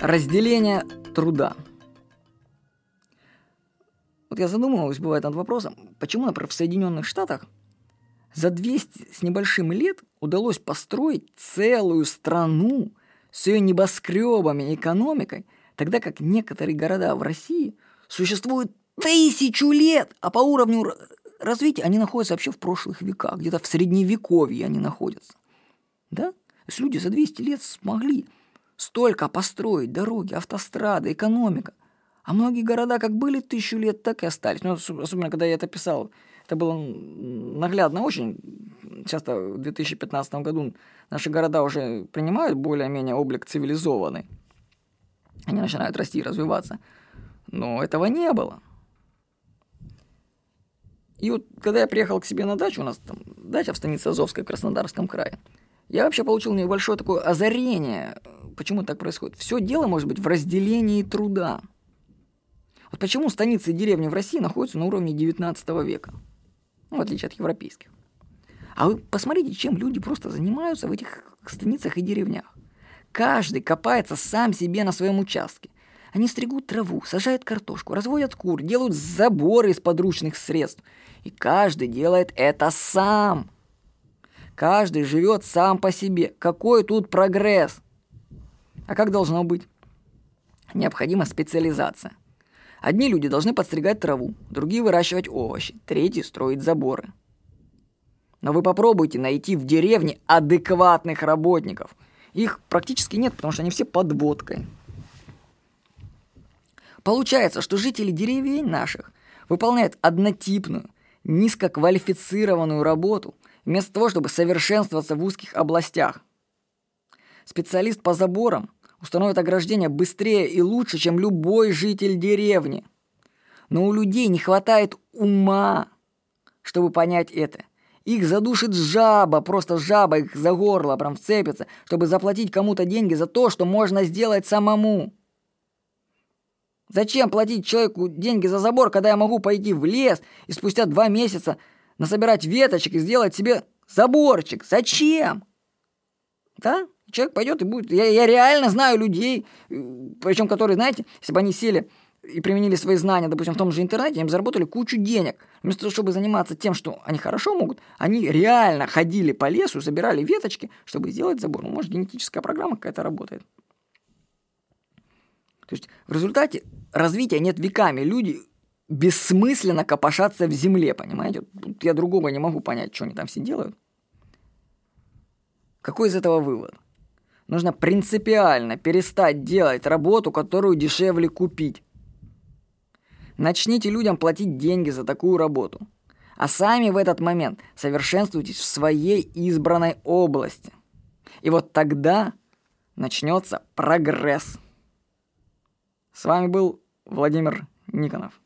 Разделение труда. Вот я задумываюсь, бывает, над вопросом, почему, например, в Соединенных Штатах за 200 с небольшим лет удалось построить целую страну с ее небоскребами и экономикой, тогда как некоторые города в России существуют тысячу лет, а по уровню развития они находятся вообще в прошлых веках, где-то в средневековье они находятся. Да? То есть люди за 200 лет смогли столько построить дороги, автострады, экономика. А многие города как были тысячу лет, так и остались. Ну, особенно, когда я это писал, это было наглядно очень. Часто в 2015 году наши города уже принимают более-менее облик цивилизованный. Они начинают расти и развиваться. Но этого не было. И вот когда я приехал к себе на дачу, у нас там дача в станице Азовской в Краснодарском крае, я вообще получил небольшое такое озарение. Почему так происходит? Все дело может быть в разделении труда. Вот почему станицы и деревни в России находятся на уровне 19 века, ну, в отличие от европейских. А вы посмотрите, чем люди просто занимаются в этих станицах и деревнях. Каждый копается сам себе на своем участке. Они стригут траву, сажают картошку, разводят кур, делают заборы из подручных средств. И каждый делает это сам. Каждый живет сам по себе. Какой тут прогресс? А как должно быть? Необходима специализация. Одни люди должны подстригать траву, другие выращивать овощи, третьи строить заборы. Но вы попробуйте найти в деревне адекватных работников. Их практически нет, потому что они все под водкой. Получается, что жители деревень наших выполняют однотипную, низкоквалифицированную работу, вместо того, чтобы совершенствоваться в узких областях. Специалист по заборам установит ограждение быстрее и лучше, чем любой житель деревни. Но у людей не хватает ума, чтобы понять это. Их задушит жаба, просто жаба их за горло прям вцепится, чтобы заплатить кому-то деньги за то, что можно сделать самому. Зачем платить человеку деньги за забор, когда я могу пойти в лес и спустя два месяца насобирать веточек и сделать себе заборчик? Зачем? Да? Человек пойдет и будет... Я, я реально знаю людей, причем которые, знаете, если бы они сели и применили свои знания, допустим, в том же интернете, им заработали кучу денег. Вместо того, чтобы заниматься тем, что они хорошо могут, они реально ходили по лесу, собирали веточки, чтобы сделать забор. Ну, может, генетическая программа какая-то работает. То есть в результате развития нет веками. Люди бессмысленно копошатся в земле, понимаете? Тут я другого не могу понять, что они там все делают. Какой из этого вывод? Нужно принципиально перестать делать работу, которую дешевле купить. Начните людям платить деньги за такую работу. А сами в этот момент совершенствуйтесь в своей избранной области. И вот тогда начнется прогресс. С вами был Владимир Никонов.